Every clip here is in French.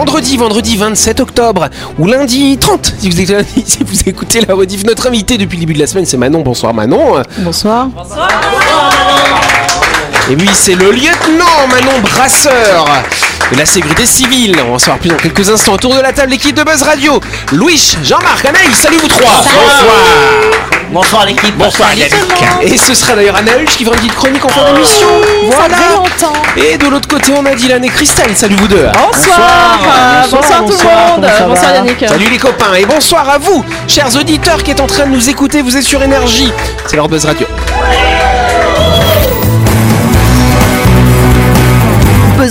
vendredi, vendredi 27 octobre, ou lundi 30, si vous écoutez, si vous écoutez la rediff. Notre invité depuis le début de la semaine, c'est Manon. Bonsoir Manon. Bonsoir. Et oui, c'est le lieutenant Manon Brasseur de la sécurité civile. On va en savoir plus dans quelques instants. Autour de la table, l'équipe de Buzz Radio. Louis, Jean-Marc, Anaïs, salut vous trois. Bonsoir. Bonsoir l'équipe. Bonsoir Yannick. Et ce sera d'ailleurs Anaïs qui fera une petite chronique en fin d'émission. Voilà. Et de l'autre côté, on a Dylan et Christelle. Salut vous deux. Bonsoir. Euh, Bonsoir, tout le monde. Bonsoir Yannick. Salut les copains et bonsoir à vous, chers auditeurs qui êtes en train de nous écouter. Vous êtes sur Énergie. C'est leur Buzz Radio.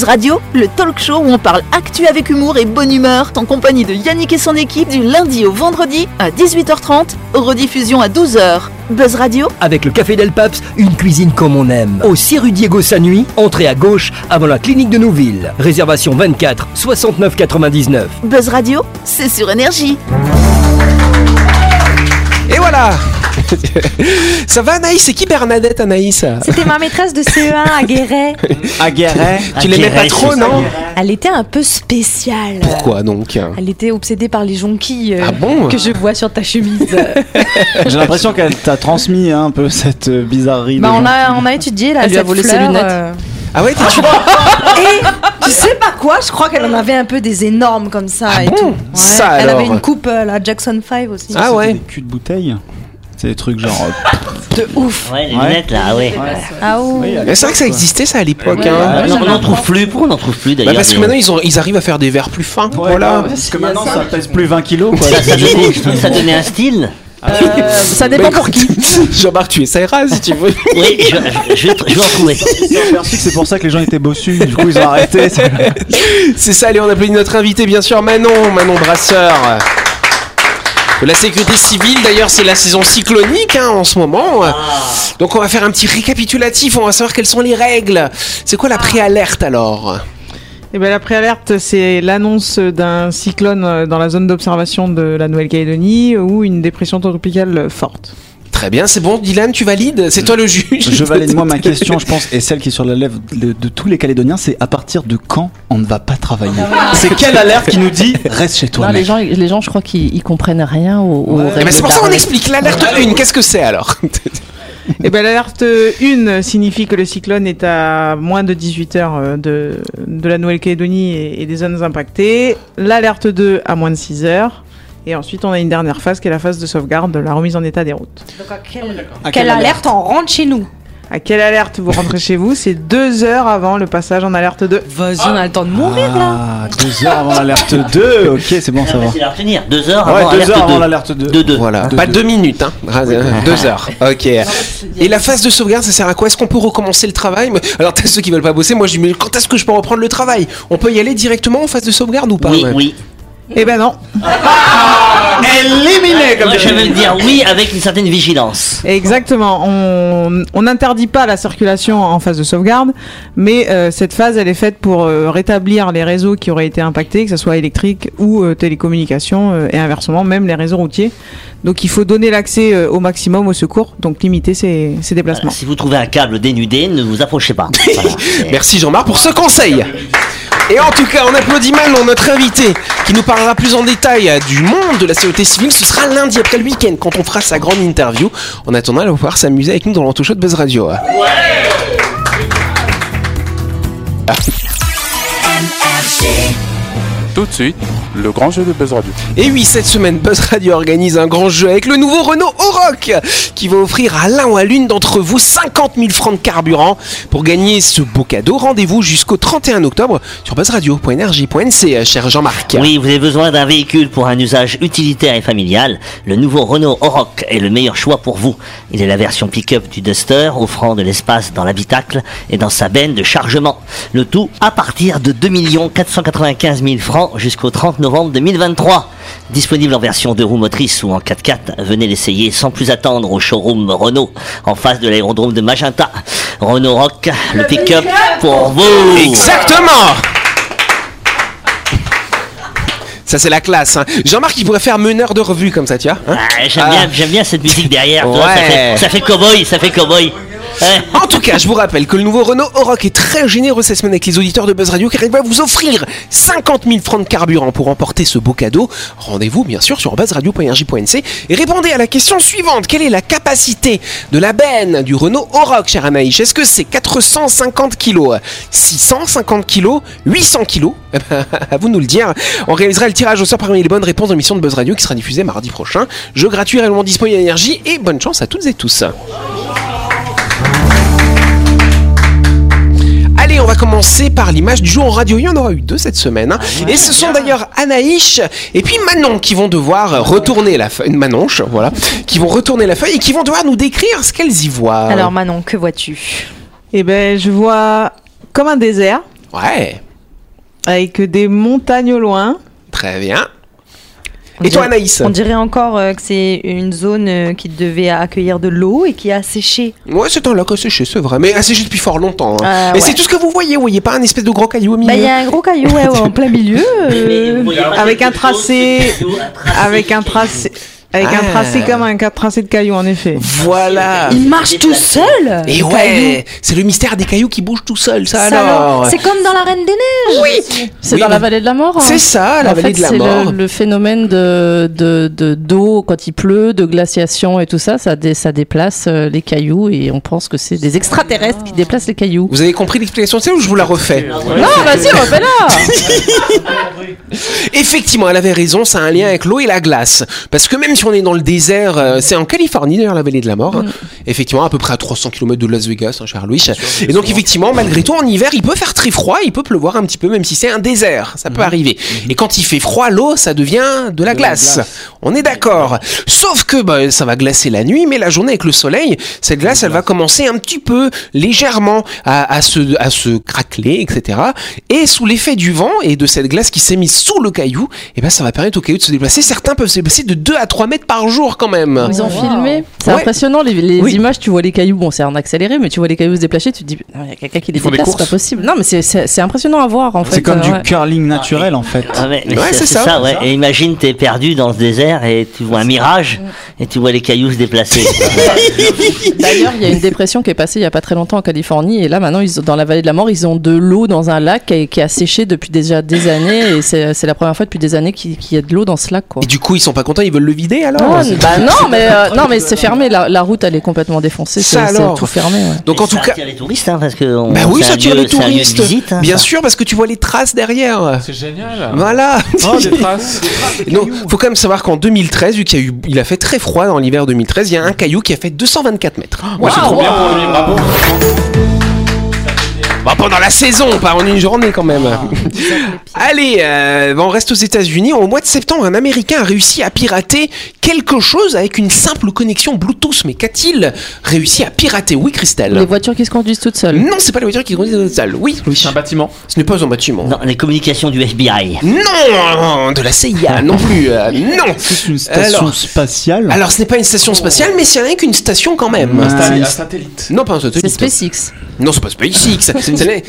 Radio, le talk show où on parle actu avec humour et bonne humeur, en compagnie de Yannick et son équipe du lundi au vendredi à 18h30, rediffusion à 12h. Buzz Radio, Avec le Café Del Paps, une cuisine comme on aime. Au 6 rue Diego Sanui, entrée à gauche avant la clinique de Nouville. Réservation 24 69 99. Buzz Radio, c'est sur énergie. Et voilà. Ça va Anaïs? C'est qui Bernadette Anaïs? C'était ma maîtresse de CE1 à Guéret. À Guéret. Tu l'aimais pas trop non? Elle était un peu spéciale. Pourquoi donc? Elle était obsédée par les jonquilles euh, Ah bon? que je vois sur ta chemise. J'ai l'impression qu'elle t'a transmis hein, un peu cette euh, bizarrerie. bah, on, a, on a étudié là, Elle lui a volé ses lunettes. euh. Ah ouais, t'es Et tu sais pas quoi? Je crois qu'elle en avait un peu des énormes comme ça Ah et bon? tout. Ouais. Ça, Elle alors avait une coupe euh, la Jackson 5 aussi. Ah ouais. des culs de bouteille. C'est des trucs genre. euh, De ouf. Ouais, les Ouais. lunettes là, ouais. Ah oui, Mais c'est vrai que ça existait ça à l'époque. hein. On n'en trouve plus. Pourquoi on n'en trouve plus Bah, d'ailleurs parce que maintenant ils, ont, ils arrivent à faire des verres plus fins. Ouais, voilà. Parce que maintenant ça pèse plus 20 kilos. Quoi. ça, ça donnait, ça donnait un style. Euh, ça dépend pour qui. Jean-Marc, tu essaieras si tu veux. Oui, je, je, je, vais- je vais en trouver. Ils ont perçu que c'est pour ça que les gens étaient bossus. Du coup, ils ont arrêté. C'est- C'est ça, allez, on applaudit notre invité, bien sûr, Manon, Manon Brasseur. De la sécurité civile, d'ailleurs, c'est la saison cyclonique hein, en ce moment. Donc, on va faire un petit récapitulatif. On va savoir quelles sont les règles. C'est quoi la préalerte alors? Eh ben, la préalerte, c'est l'annonce d'un cyclone euh, dans la zone d'observation de la Nouvelle-Calédonie ou une dépression tropicale forte. Très bien, c'est bon, Dylan, tu valides? C'est toi le juge. Je valide moi ma question, je pense, et celle qui est sur la lèvre de, de tous les Calédoniens, c'est à partir de quand on ne va pas travailler? C'est quelle alerte qui nous dit reste chez toi Non, les gens, les gens, je crois qu'ils ils comprennent rien aux Ouais. C'est pour ça qu'on explique l'alerte 1. Qu'est-ce que c'est alors? Eh ben, l'alerte 1 signifie que le cyclone est à moins de 18 heures euh, de, de la Nouvelle-Calédonie et, et des zones impactées. L'alerte 2 à moins de 6 heures. Et ensuite, on a une dernière phase qui est la phase de sauvegarde, la remise en état des routes. Donc, à quelle, À quelle alerte on rentre chez nous À quelle alerte vous rentrez chez vous? C'est deux heures avant le passage en alerte 2. Vas-y, on a le temps de mourir là. Ah, deux heures avant l'alerte 2, ok, c'est bon, ça va. C'est à retenir. Deux heures Ouais, avant deux alerte heures avant deux. l'alerte 2. De deux. Voilà, De pas deux. deux minutes, hein. Ah, deux heures. Ok. Et la phase de sauvegarde, ça sert à quoi? Est-ce qu'on peut recommencer le travail? Alors, t'as ceux qui veulent pas bosser. Moi, je dis, mais quand est-ce que je peux reprendre le travail? On peut y aller directement en phase de sauvegarde ou pas? Oui, ouais oui. Eh ben non. Éliminé comme Moi, je veux dire oui avec une certaine vigilance. Exactement. On on n'interdit pas la circulation en phase de sauvegarde, mais euh, cette phase, elle est faite pour euh, rétablir les réseaux qui auraient été impactés, que ce soit électrique ou euh, télécommunications, euh, et inversement, même les réseaux routiers. Donc il faut donner l'accès euh, au maximum au secours, donc limiter ces, ces déplacements. Si vous trouvez un câble dénudé, ne vous approchez pas. Voilà, Merci Jean-Marc pour ce conseil. Et en tout cas, on applaudit Manon, notre invité, qui nous parlera plus en détail du monde de la sécurité civile. Ce sera lundi après le week-end, quand on fera sa grande interview. En attendant, elle va pouvoir s'amuser avec nous dans l'entour de Buzz Radio. Tout de suite, le grand jeu de Buzz Radio. Et oui, cette semaine, Buzz Radio organise un grand jeu avec le nouveau Renault Oroch qui va offrir à l'un ou à l'une d'entre vous 50 000 francs de carburant. Pour gagner ce beau cadeau, rendez-vous jusqu'au 31 octobre sur buzzradio.energie.nc, cher Jean-Marc. Oui, vous avez besoin d'un véhicule pour un usage utilitaire et familial. Le nouveau Renault Oroch est le meilleur choix pour vous. Il est la version pick-up du Duster, offrant de l'espace dans l'habitacle et dans sa benne de chargement. Le tout à partir de 2 495 000 francs jusqu'au 30 novembre 2023. Disponible en version 2 roues motrices ou en 4x4, venez l'essayer sans plus attendre au showroom Renault en face de l'aérodrome de Magenta. Renault Rock, le pick-up pour vous. Exactement Ça c'est la classe. hein. Jean-Marc il pourrait faire meneur de revue comme ça, tu vois. hein Ah, j'aime Ah. bien, j'aime bien cette musique derrière. ça, Ouais. fait, ça fait cowboy, ça fait cowboy. En tout cas, je vous rappelle que le nouveau Renault Oroch est très généreux cette semaine avec les auditeurs de Buzz Radio car il va vous offrir 50 000 francs de carburant pour emporter ce beau cadeau. Rendez-vous bien sûr sur buzzradio.rj.nc et répondez à la question suivante. Quelle est la capacité de la benne du Renault Oroch, cher Anaïs? Est-ce que c'est 450 kg, 650 kg, 800 kg À vous nous le dire. On réalisera le tirage au sort parmi les bonnes réponses de l'émission de Buzz Radio qui sera diffusée mardi prochain. Jeu gratuit réellement disponible à énergie et bonne chance à toutes et tous. Allez, on va commencer par l'image du jour en radio. Il y en aura eu deux cette semaine. hein. et ce sont d'ailleurs Anaïs et puis Manon qui vont devoir retourner la feuille. Manonche, voilà. Qui vont retourner la feuille et qui vont devoir nous décrire ce qu'elles y voient. Alors Manon, que vois-tu? Eh ben, je vois comme un désert Ouais, avec des montagnes au loin. Très bien. On Et toi, dirait- Anaïs On dirait encore euh, que c'est une zone euh, qui devait accueillir de l'eau et qui a séché. Ouais, c'est un lac asséché, c'est vrai. Mais asséché depuis fort longtemps. hein. Ah, et ouais. c'est tout ce que vous voyez. Vous voyez pas un espèce de gros caillou au milieu Bah, il y a un gros caillou ouais, ouais, en plein milieu. euh, avec un tracé, avec un tracé, avec un Ah. tracé comme un tracé de cailloux en effet. Voilà. Il marche tout seul Et ouais, caillou. c'est le mystère des cailloux qui bougent tout seul, ça, Ça alors. C'est comme dans la Reine des Neiges Oui, C'est Oui, dans la vallée de la mort. hein. C'est ça, la en vallée fait, de la c'est mort. Le, le phénomène de de- de- d'eau quand il pleut, de glaciation et tout ça, ça, dé- ça déplace euh, les cailloux et on pense que c'est des extraterrestres qui déplacent les cailloux. Vous avez compris l'explication de ça ou je vous la refais Non, vas-y, refais-la Effectivement, elle avait raison, ça a un lien avec l'eau et la glace. Parce que même si on est dans le désert, euh, c'est en Californie d'ailleurs, la vallée de la mort. hein. Effectivement, à peu près à 300 km de Las Vegas, hein, cher Louis. Et donc, effectivement, malgré tout, en hiver, il peut faire très froid, il peut pleuvoir un petit peu, même si c'est un désert. Ça peut arriver. Et quand il fait froid, l'eau, ça devient de la glace. On est d'accord. Sauf que bah, ça va glacer la nuit, mais la journée avec le soleil, cette glace, elle va commencer un petit peu, légèrement, à, à se, à se craqueler, etc. Et sous l'effet du vent et de cette glace qui s'est mise sous le caillou, et ben ça va permettre au caillou de se déplacer. Certains peuvent se déplacer de 2 à 3 mètres par jour quand même. Ils ont filmé. C'est Ouais. impressionnant les, les Oui. images. Tu vois les cailloux. Bon, c'est en accéléré, mais tu vois les cailloux se déplacer. Tu te dis, il y a quelqu'un qui les déplace, c'est pas possible. Non, mais c'est- impressionnant à voir en fait. C'est comme Euh, du ouais. curling naturel en fait. Ah ouais, mais Ouais, c'est ça. ça, ouais. Et imagine, t'es perdu dans ce désert et tu vois un mirage et tu vois les cailloux se déplacer. D'ailleurs, il y a une dépression qui est passée il y a pas très longtemps en Californie et là maintenant ils dans la vallée de la mort, ils ont de l'eau dans un lac qui, qui a séché depuis déjà des années et c'est la première fois depuis des années qu'il y a de l'eau dans ce lac quoi. Et du coup, ils sont pas contents, ils veulent le vider alors Non, bah non, mais euh, non, mais c'est fermé. La, la route, elle est complètement défoncée. Ça C'est tout fermé. ouais. Donc en ça tout cas, attire les touristes, hein, parce que on- bah oui, ça attire les touristes. visite, hein, Bien ça. sûr, parce que tu vois les traces derrière. C'est génial. Voilà. Oh, des traces. Donc, faut quand même savoir qu'en 2013, vu qu'il y a eu, il a fait très froid dans l'hiver 2013, il y a un caillou qui a fait 224 mètres. Moi, c'est trop bien pour lui, bravo. Bah, pendant la saison, pas en une journée quand même. Allez, euh, on reste aux États-Unis. Au mois de septembre, un Américain a réussi à pirater quelque chose avec une simple connexion Bluetooth. Mais qu'a-t-il réussi à pirater? Oui, Christelle. Les voitures qui se conduisent toutes seules. Non, c'est pas la voiture qui conduit dans la salle. Oui, Louis. C'est un bâtiment. Ce n'est pas un bâtiment. Non, les communications du FBI. Non, de la CIA non plus. euh, non. C'est une station Alors- spatiale. Alors, ce n'est pas une station spatiale, mais c'est rien qu'une station quand même. Ah, Un c'est- satellite. Non, pas un C'est satellite. SpaceX. Non, c'est pas SpaceX. C'est.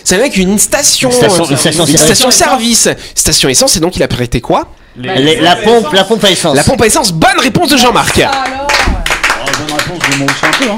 Station- une station- Une station service. Station essence, et donc il a prêté quoi Les- la pompe, la pompe à essence. La pompe à essence. Bonne réponse de Jean-Marc. bonne réponse, je m'en fiche un peu. Hein.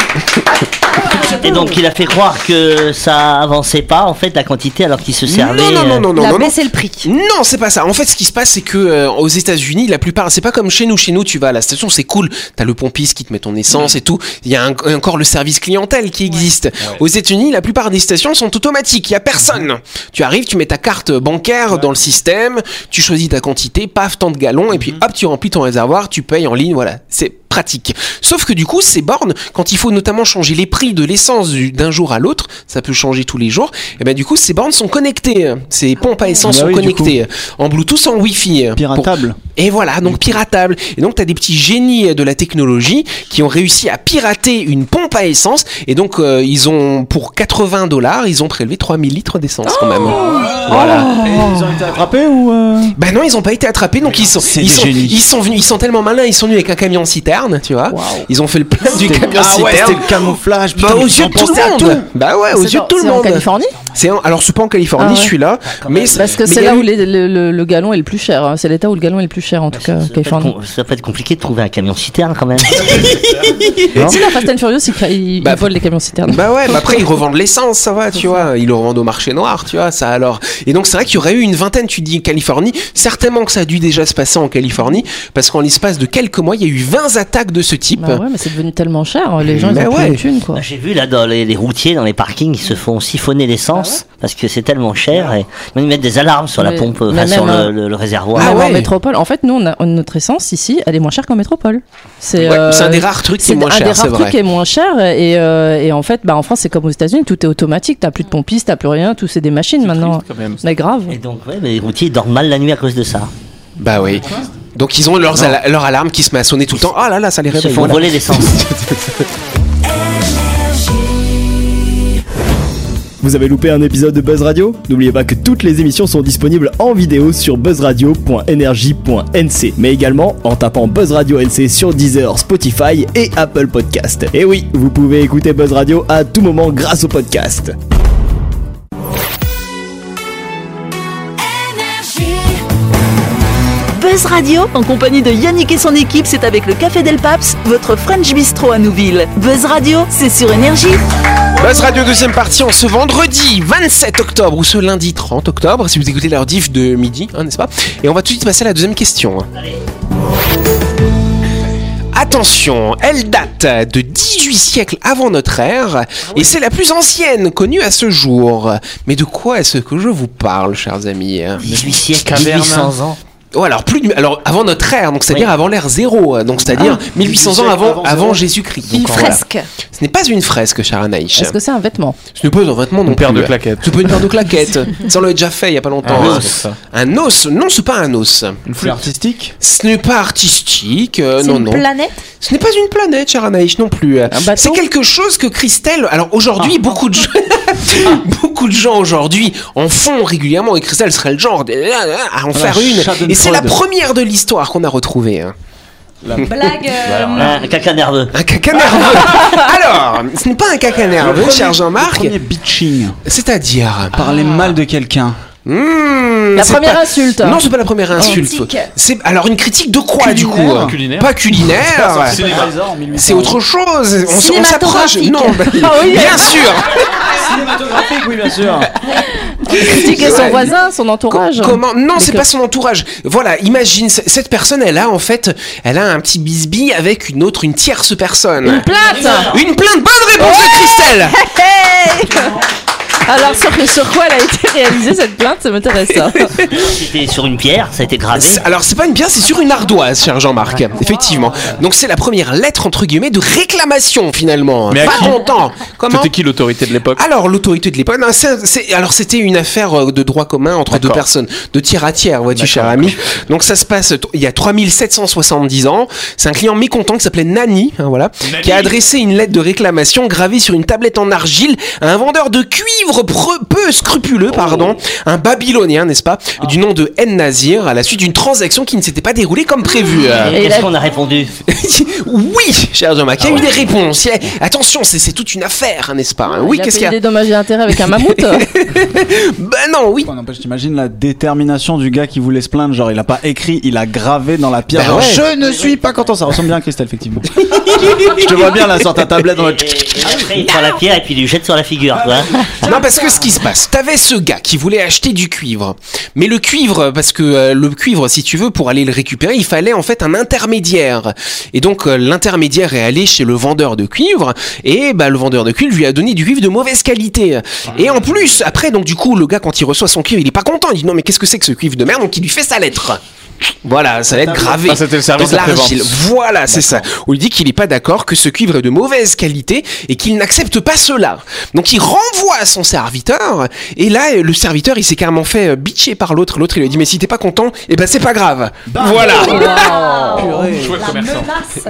Et donc il a fait croire que ça avançait pas en fait la quantité alors qu'il se servait. Non, non, non, non, non, baissé le prix. Non, c'est pas ça. En fait, ce qui se passe, c'est que euh, aux États-Unis, la plupart, c'est pas comme chez nous. Chez nous, tu vas à la station, c'est cool. T'as le pompiste qui te met ton essence et tout. Il y a un- encore le service clientèle qui existe. Aux États-Unis, la plupart des stations sont automatiques. Il y a personne. Tu arrives, tu mets ta carte bancaire dans le système, tu choisis ta quantité, paf, tant de gallons, et puis hop, tu remplis ton réservoir, tu payes en ligne. Voilà, c'est pratique. Sauf que du coup, ces bornes, quand il faut notamment changer les prix de l'essence du- d'un jour à l'autre, ça peut changer tous les jours. Et ben du coup, ces bornes sont connectées. Ces pompes à essence Bah sont oui, connectées en Bluetooth, en Wi-Fi. Pour- Piratable. et voilà, donc piratable. Et donc, tu as des petits génies de la technologie qui ont réussi à pirater une pompe à essence. Et donc, euh, ils ont, pour 80 dollars, ils ont prélevé 3000 litres d'essence quand même. Voilà. Et ils ont été attrapés ou euh Ben non, ils ont pas été attrapés, donc ils sont, C'est ils sont, génies. ils sont venus, ils sont tellement malins, ils sont venus avec un camion citerne, tu vois. Ils ont fait le plein du camion Ah ouais, c'était le camouflage. Bah, aux yeux de tout le monde. Bah ouais, aux yeux de tout le en monde. Californie C'est en- alors c'est pas en Californie Ah ouais. celui-là, mais c'est- Parce que mais c'est là eu- où les- le, le- le galon est le plus cher. hein. C'est l'État où le galon est le plus cher, en tout cas, Ça Californie. ça va être compliqué de trouver un camion citerne quand même. Si la Fast and Furious, ils, cra- ils- Bah, ils volent les camions citernes. Bah ouais, bah après ils revendent l'essence, ça va, tu vois. Ils le revendent au marché noir, tu vois, ça alors. Et donc c'est vrai qu'il y aurait eu une vingtaine, tu dis Californie. Certainement que ça a dû déjà se passer en Californie, parce qu'en l'espace de quelques mois, il y a eu 20 attaques de ce type. Bah ouais, mais c'est devenu tellement cher, les gens ils Mais ont ouais. plus de thunes quoi. Bah, J'ai vu là dans les, les routiers, dans les parkings, ils se font siphonner l'essence parce que c'est tellement cher et même ils mettent des alarmes sur la pompe, enfin, sur le, euh, le- le réservoir. Ah Même en ouais. métropole. En fait, nous, on a, notre essence ici, elle est moins chère qu'en métropole. C'est Ouais, euh, un des rares trucs qui est c'est moins un cher, des c'est rares trucs qui est moins cher et, euh, et en fait, bah, en France, c'est comme aux États-Unis, tout est automatique. T'as plus de pompistes, t'as plus rien, tout c'est des machines maintenant. Quand même. Mais grave. Et donc ouais, mais les routiers dorment mal la nuit à cause de ça. Bah oui. Donc ils ont leurs ala- leur alarme qui se met à sonner tout le temps. Ah là là, ça les Ils se réveille. font voilà. voler l'essence. Vous avez loupé un épisode de Buzz Radio? N'oubliez pas que toutes les émissions sont disponibles en vidéo sur buzzradio.energie.nc, mais également en tapant Buzz Radio NC sur Deezer, Spotify et Apple Podcast. Et oui, vous pouvez écouter Buzz Radio à tout moment grâce au podcast. Buzz Radio, en compagnie de Yannick et son équipe, c'est avec le Café Del Paps, votre French Bistro à Nouville. Buzz Radio, c'est sur Énergie. Buzz Radio deuxième partie en ce vendredi 27 octobre ou ce lundi 30 octobre si vous écoutez l'heure diff de midi, hein, n'est-ce pas? Et on va tout de suite passer à la deuxième question. Attention, elle date de 18 siècles avant notre ère et c'est la plus ancienne connue à ce jour. Mais de quoi est-ce que je vous parle, chers amis? 18 siècles, Caverne. 1800 ans. Oh, alors plus alors avant notre ère, donc c'est-à-dire Oui. avant l'ère zéro, donc c'est-à-dire 1800 ans avant, avant. Jésus-Christ. Une voilà. fresque. Ce n'est pas une fresque, cher Anaïs. Est-ce que c'est un vêtement? Ce n'est pas un vêtement non Une paire plus. de claquettes. C'est pas une paire de claquettes. ça, on l'avait déjà fait il y a pas longtemps. Ah, hein. ça. Un os Non, c'est pas un os. C'est artistique? Ce n'est pas artistique. euh, non, une non. planète? Ce n'est pas une planète, cher Anaïs, non plus. C'est quelque chose que Christelle. Alors aujourd'hui, beaucoup de gens, beaucoup de gens aujourd'hui en font régulièrement et Christelle serait le genre de- à en faire une. C'est la première de l'histoire qu'on a retrouvée. hein. Blague. euh, Un caca nerveux. Un caca nerveux. Alors, ce n'est pas un caca nerveux, cher Le Jean-Marc. premier bitching. C'est-à-dire. Parler mal de quelqu'un. Hmm, La c'est première pas- insulte. Non, c'est pas la première insulte. Critique. C'est alors une critique de quoi du coup Culinaire. hein Culinaire. Pas culinaire. C'est autre chose. On, s- on s'approche. Cinématographique. Non, bah, Ah oui. bien sûr. Cinématographique, oui, bien sûr. Critiquer son voisin, son entourage. Comment Non, c'est pas son entourage. Voilà, imagine cette personne, elle a en fait, elle a un petit bisbille avec une autre, une tierce personne. Une plainte Une plainte. Bonne réponse de Christelle. Alors, sur, sur quoi elle a été réalisée cette plainte? Ça m'intéresse ça. C'était sur une pierre, ça a été gravé? Alors c'est pas une pierre, c'est sur une ardoise, cher Jean-Marc. Effectivement. Donc c'est la première lettre entre guillemets de réclamation finalement. Mais pas. Comment C'était qui l'autorité de l'époque? Alors l'autorité de l'époque, c'est- alors c'était une affaire euh, de droit commun entre deux personnes, de tiers à tiers, vois-tu, cher ami? Donc ça se passe il y a 3770 ans. C'est un client mécontent qui s'appelait Nani, hein, voilà, qui a adressé une lettre de réclamation gravée sur une tablette en argile à un vendeur de cuivre peu scrupuleux, pardon, un babylonien, n'est-ce pas, du nom de En Nazir, à la suite d'une transaction qui ne s'était pas déroulée comme prévu. Euh, Et la- qu'on a répondu oui, cher Jean-Marc, il y a eu des réponses. A- Attention, c'est c'est toute une affaire, n'est-ce pas hein. Oui, qu'est-ce qu'il y a des dommages et intérêts avec un mammouth Ben non, oui. Ouais, n'empêche, t'imagines la détermination du gars qui voulait se plaindre. Genre, il a pas écrit, il a gravé dans la pierre. Ouais. Je ne suis pas content. Ça ressemble bien à Christelle, effectivement. Je te vois bien là sur ta tablette. Dans le... Et après, il prend la pierre et puis il lui jette sur la figure, quoi. Non, parce que ce qui se passe, t'avais ce gars qui voulait acheter du cuivre. Mais le cuivre, parce que euh, le cuivre, si tu veux, pour aller le récupérer, il fallait en fait un intermédiaire. Et donc euh, l'intermédiaire est allé chez le vendeur de cuivre, et bah, le vendeur de cuivre lui a donné du cuivre de mauvaise qualité. Et en plus, après, donc du coup, le gars, quand il reçoit son cuivre, il est pas content. Il dit non, mais qu'est-ce que c'est que ce cuivre de merde? Donc il lui fait sa lettre. Voilà, ça va être gravé. Ah, c'était le service Dans l'argile. Voilà, c'est ça. Où il dit qu'il n'est pas d'accord, que ce cuivre est de mauvaise qualité et qu'il n'accepte pas cela. Donc il renvoie à son serviteur et là le serviteur il s'est carrément fait euh, bitcher par l'autre. L'autre il lui a dit mais si t'es pas content, eh ben c'est pas grave. Voilà. Chouette commerçant.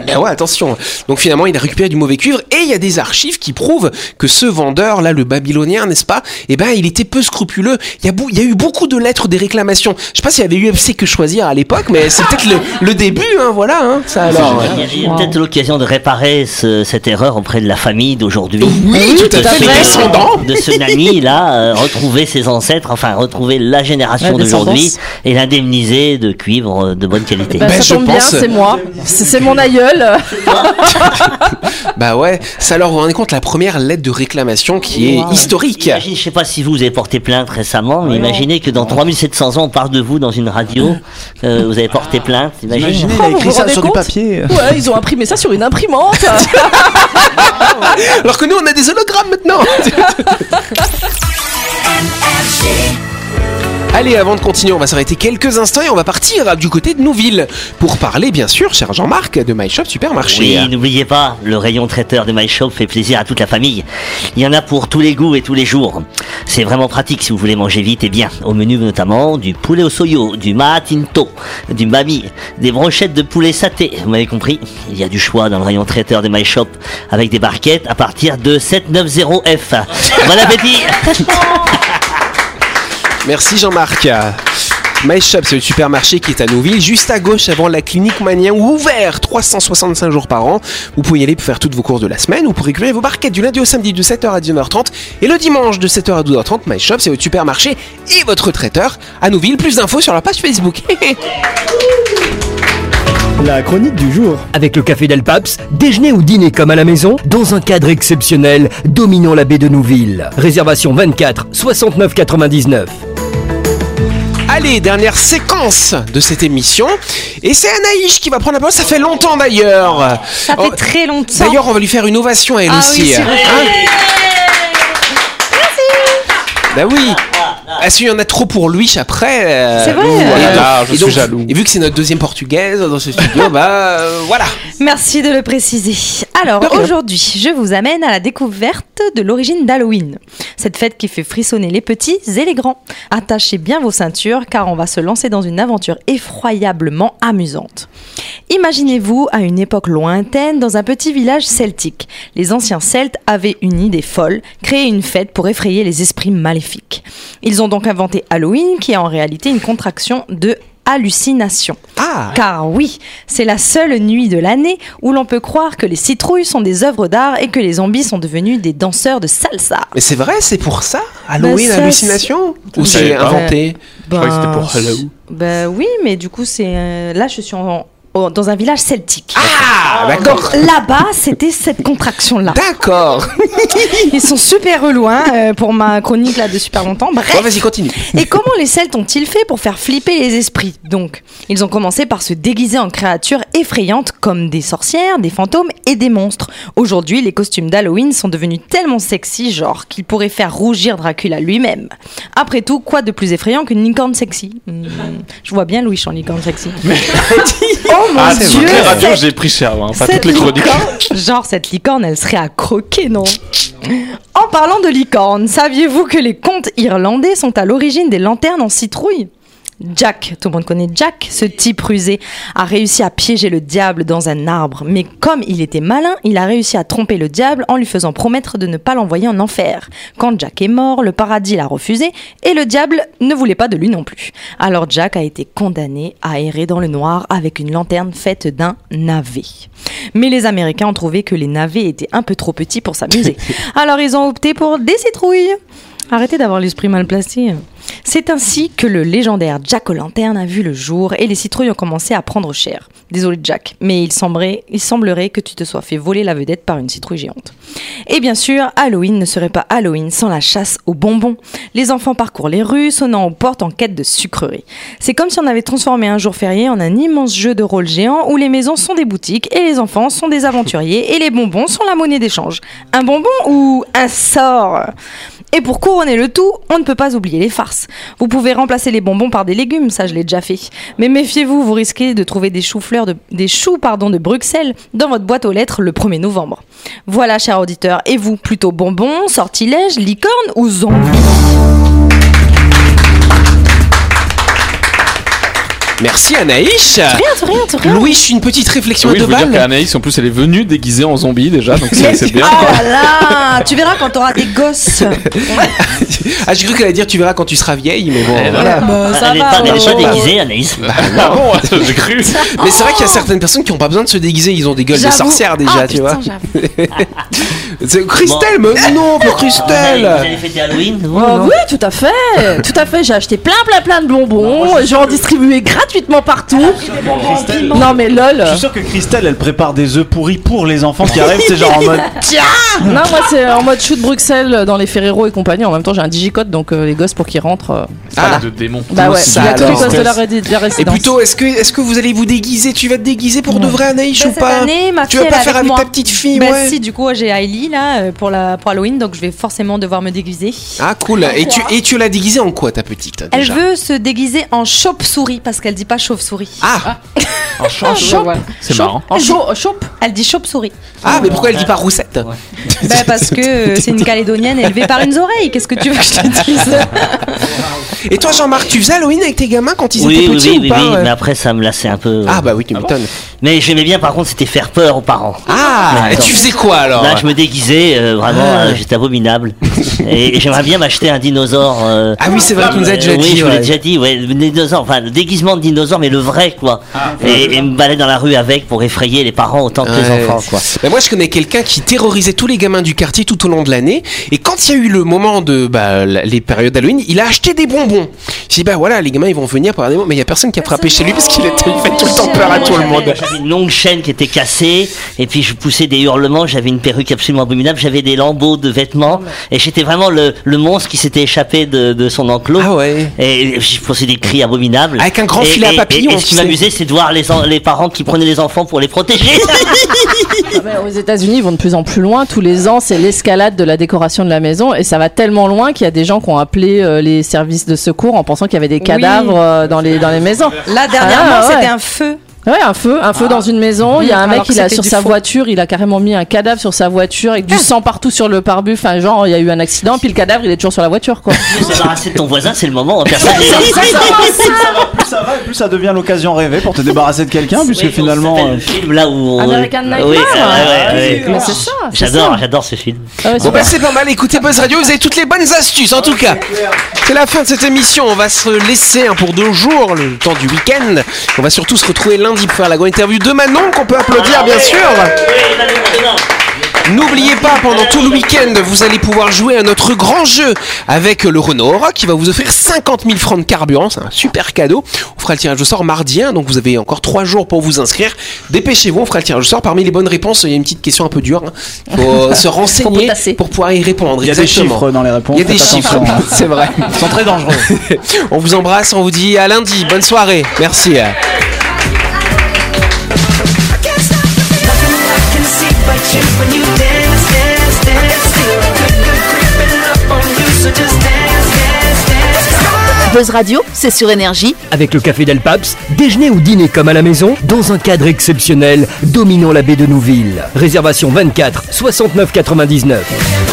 Ben ouais, attention. Donc finalement, il a récupéré du mauvais cuivre et il y a des archives qui prouvent que ce vendeur là, le babylonien, n'est-ce pas? Eh ben, il était peu scrupuleux. Il y a, il y a eu beaucoup de lettres des réclamations. Je sais pas s'il y avait UFC que choisir à l'époque l'époque, mais c'est peut-être le, le début, hein, voilà. Hein, ça alors. Il y a peut-être l'occasion de réparer ce- cette erreur auprès de la famille d'aujourd'hui. Oui, tout à De fait, descendants. De ce nani là, euh, retrouver ses ancêtres, enfin retrouver la génération d'aujourd'hui et l'indemniser de cuivre euh, de bonne qualité. Bah, Ben, ça je tombe bien, c'est moi. C'est c'est mon aïeul. Bah ouais, ça alors vous vous rendez compte la première lettre de réclamation qui est Wow. historique. Imagine, je sais pas si vous avez porté plainte récemment, mais imaginez que dans 3700 ans on parle de vous dans une radio, euh, vous avez porté plainte, imaginez. Imaginez, il a vous écrit vous ça sur du papier. Ouais, ils ont imprimé ça sur une imprimante. Alors que nous on a des hologrammes maintenant. Allez, avant de continuer, on va s'arrêter quelques instants et on va partir du côté de Nouville pour parler, bien sûr, cher Jean-Marc, de My Shop Supermarché. Oui, n'oubliez pas, le rayon traiteur de My Shop fait plaisir à toute la famille. Il y en a pour tous les goûts et tous les jours. C'est vraiment pratique si vous voulez manger vite et bien. Au menu notamment du poulet au soyo, du maatinto, du mami, des brochettes de poulet saté. Vous m'avez compris Il y a du choix dans le rayon traiteur de My Shop avec des barquettes à partir de 790F. Bon appétit Merci Jean-Marc. My Shop, c'est le supermarché qui est à Nouville, juste à gauche avant la clinique Manien, ouvert 365 jours par an. Vous pouvez y aller pour faire toutes vos courses de la semaine ou pour récupérer vos barquettes du lundi au samedi de 7h à 19h30 et le dimanche de 7h à 12h30. My Shop, c'est votre supermarché et votre traiteur à Nouville. Plus d'infos sur leur page Facebook. La chronique du jour. Avec le café Del Paps, déjeuner ou dîner comme à la maison, dans un cadre exceptionnel, dominant la baie de Nouville. Réservation 24 69 99. Allez, dernière séquence de cette émission. Et c'est Anaïs qui va prendre la parole. Ça fait longtemps d'ailleurs. Ça fait Oh, très longtemps. D'ailleurs, on va lui faire une ovation à elle Ah aussi. oui, vous plaît. Bah oui. Ah si, il y en a trop pour lui après. euh, C'est vrai. et Voilà, je et suis donc- jaloux. Et vu que c'est notre deuxième portugaise dans ce studio, bah euh, voilà. Merci de le préciser. Alors aujourd'hui, je vous amène à la découverte de l'origine d'Halloween. Cette fête qui fait frissonner les petits et les grands. Attachez bien vos ceintures car on va se lancer dans une aventure effroyablement amusante. Imaginez-vous à une époque lointaine dans un petit village celtique. Les anciens Celtes avaient une idée folle, créer une fête pour effrayer les esprits maléfiques. Ils ont donc inventé Halloween qui est en réalité une contraction de hallucination. Ah. Car oui, c'est la seule nuit de l'année où l'on peut croire que les citrouilles sont des œuvres d'art et que les zombies sont devenus des danseurs de salsa. Mais c'est vrai, c'est pour ça Halloween, Bah, ça, hallucination Ou c'est inventé Je croyais que c'était pour Halloween. Ben oui, mais du coup, c'est euh, là, je suis en- dans un village celtique. Ah, d'accord. Donc là-bas, c'était cette contraction-là. D'accord. Ils sont super relous hein, euh, pour ma chronique là de super longtemps. Bref. Bon, vas-y, continue. Et comment les Celtes ont-ils fait pour faire flipper les esprits? Donc, ils ont commencé par se déguiser en créatures effrayantes comme des sorcières, des fantômes et des monstres. Aujourd'hui, les costumes d'Halloween sont devenus tellement sexy, genre qu'ils pourraient faire rougir Dracula lui-même. Après tout, quoi de plus effrayant qu'une licorne sexy? Hmm, Je vois bien Louis en licorne sexy. Oh mon Ah, dieu. Les radios, j'ai pris cher, hein, pas toutes les chroniques. licorne- genre, cette licorne, elle serait à croquer, non? En parlant de licorne, saviez-vous que les contes irlandais sont à l'origine des lanternes en citrouille? Jack, tout le monde connaît Jack, ce type rusé, a réussi à piéger le diable dans un arbre. Mais comme il était malin, il a réussi à tromper le diable en lui faisant promettre de ne pas l'envoyer en enfer. Quand Jack est mort, le paradis l'a refusé et le diable ne voulait pas de lui non plus. Alors Jack a été condamné à errer dans le noir avec une lanterne faite d'un navet. Mais les Américains ont trouvé que les navets étaient un peu trop petits pour s'amuser. Alors ils ont opté pour des citrouilles. Arrêtez d'avoir l'esprit mal placé. C'est ainsi que le légendaire Jack O'Lanterne a vu le jour et les citrouilles ont commencé à prendre cher. Désolé Jack, mais il semblerait, il semblerait que tu te sois fait voler la vedette par une citrouille géante. Et bien sûr, Halloween ne serait pas Halloween sans la chasse aux bonbons. Les enfants parcourent les rues, sonnant aux portes en quête de sucreries. C'est comme si on avait transformé un jour férié en un immense jeu de rôle géant où les maisons sont des boutiques et les enfants sont des aventuriers et les bonbons sont la monnaie d'échange. Un bonbon ou un sort? Et pour couronner le tout, on ne peut pas oublier les farces. Vous pouvez remplacer les bonbons par des légumes, ça je l'ai déjà fait. Mais méfiez-vous, vous risquez de trouver des choux-fleurs de, des choux pardon, de Bruxelles dans votre boîte aux lettres le 1er novembre. Voilà, chers auditeurs, et vous, plutôt bonbons, sortilèges, licorne ou zombies Merci Anaïs. Rien, rien, rien. Louis, une petite réflexion Oui, à je deux veux dire qu'Anaïs, en plus, elle est venue déguisée en zombie déjà, donc c'est bien. Oh là là Tu verras quand t'auras des gosses. Ah, j'ai cru qu'elle allait dire tu verras quand tu seras vieille, mais bon. Eh, voilà. Bah, ça Elle va. est pas oh. déguisée, Anaïs. Ah bon, j'ai cru. Mais c'est vrai qu'il y a certaines personnes qui n'ont pas besoin de se déguiser, ils ont des gueules de sorcières déjà, Ah, tu putain, vois. C'est Christelle, mais non, pour Christelle. vous allez fêter Halloween vous Oh, oui, tout à fait, tout à fait. J'ai acheté plein, plein, plein de bonbons. J'ai en distribué gratuitement partout. Non mais lol. Je suis sûr que Christelle, elle prépare des œufs pourris pour les enfants qui arrivent. C'est genre en mode. Non, moi c'est en mode shoot Bruxelles dans les Ferrero et compagnie. En même temps, j'ai un digicode donc euh, les gosses pour qu'ils rentrent. euh, Ah, de démon. bah ouais, ça il y a tous les de la, de la Et plutôt, est-ce que, est-ce que vous allez vous déguiser? Tu vas te déguiser pour de vrai, Anaïs, Bah, ou pas? année, ma Tu fille, vas pas est faire avec moi. ta petite fille, Bah ouais si, du coup, j'ai Hailey là euh, pour, la, pour Halloween, donc je vais forcément devoir me déguiser. Ah, cool. Et tu, et tu l'as déguisée en quoi, ta petite Elle déjà veut se déguiser en chauve-souris parce qu'elle dit pas chauve-souris. Ah, En chaupe. C'est marrant. En chaupe. chaupe. Elle dit chauve-souris. ah, mais pourquoi elle dit pas roussette Bah parce que euh, c'est une calédonienne élevée par une oreille. Qu'est-ce que tu veux que je te dise? Et toi, Jean-Marc, tu faisais Halloween avec tes gamins quand ils Oui, étaient oui, petits oui, ou oui, pas oui, ouais mais après ça me lassait un peu. Ah, bah oui, tu m'étonnes. Mais j'aimais bien, par contre, c'était faire peur aux parents. Ah, et tu faisais quoi alors? Là, je me déguisais, euh, vraiment, euh, j'étais abominable. Et, j'aimerais bien m'acheter un dinosaure. euh, Ah oui, c'est vrai, tu nous as déjà euh, oui, dit. je vous l'ai ouais. déjà dit, ouais, le dinosaure, enfin, le déguisement de dinosaure, mais le vrai, quoi. Ah, et, et me balader dans la rue avec pour effrayer les parents autant que les enfants, quoi. Bah, moi, je connais quelqu'un qui terrorisait tous les gamins du quartier tout au long de l'année. Et quand il y a eu le moment de bah, la- les périodes d'Halloween, il a acheté des bonbons. Il dit bah voilà, les gamins ils vont venir pour avoir des bonbons. Mais il y a personne qui a frappé chez lui parce qu'il était il fait tout le temps peur à tout le monde. J'avais une longue chaîne qui était cassée, et puis je poussais des hurlements, j'avais une perruque absolument abominable, j'avais des lambeaux de vêtements, et j'étais vraiment le, le monstre qui s'était échappé de, de son enclos. Ah ouais. Et je poussais des cris abominables. Avec un grand Et- filet à papillons, Et, et ce qui m'amusait, c'est de voir les, en- les parents qui prenaient les enfants pour les protéger. Ah ben, aux États-Unis, ils vont de plus en plus loin. Tous les ans, c'est l'escalade de la décoration de la maison, et ça va tellement loin qu'il y a des gens qui ont appelé euh, les services de secours en pensant qu'il y avait des cadavres euh, dans les dans les maisons. Là dernièrement, Ah, ouais. c'était un feu. Ouais, un feu, un feu dans une maison. Il y a un mec, il a sur sa faux. voiture, il a carrément mis un cadavre sur sa voiture avec du sang partout sur le pare-buff. Enfin, genre, il y a eu un accident, puis le cadavre, il est toujours sur la voiture, quoi. Débarrasser de ton voisin, c'est le moment. Plus ça va et plus ça devient l'occasion rêvée pour te débarrasser de quelqu'un, puisque finalement. euh, le film là où on... American Nightmare. Oui, ouais, ouais, ouais. Mais c'est ça. c'est J'adore, ça. j'adore ce film. Ah ouais, Bon bah c'est pas mal, écoutez Buzz Radio, vous avez toutes les bonnes astuces en tout cas. C'est la fin de cette émission, on va se laisser hein, pour deux jours, le temps du week-end. On va surtout se retrouver lundi pour faire la grande interview de Manon qu'on peut applaudir bien sûr. N'oubliez pas, pendant tout le week-end, vous allez pouvoir jouer à notre grand jeu avec le Renault Aura qui va vous offrir 50 000 francs de carburant. C'est un super cadeau. On fera le tirage au sort mardi, hein, donc vous avez encore trois jours pour vous inscrire. Dépêchez-vous, on fera le tirage au sort. Parmi les bonnes réponses, il y a une petite question un peu dure. hein. Il faut se renseigner pour pouvoir y répondre. Il y a des chiffres dans les réponses. Il y a des chiffres, hein. c'est vrai. Ils sont très dangereux. On vous embrasse, on vous dit à lundi. Bonne soirée. Merci. Buzz Radio, c'est sur énergie. Avec le Café Del Paps, déjeuner ou dîner comme à la maison, dans un cadre exceptionnel, dominant la baie de Nouville. Réservation 24 69 99.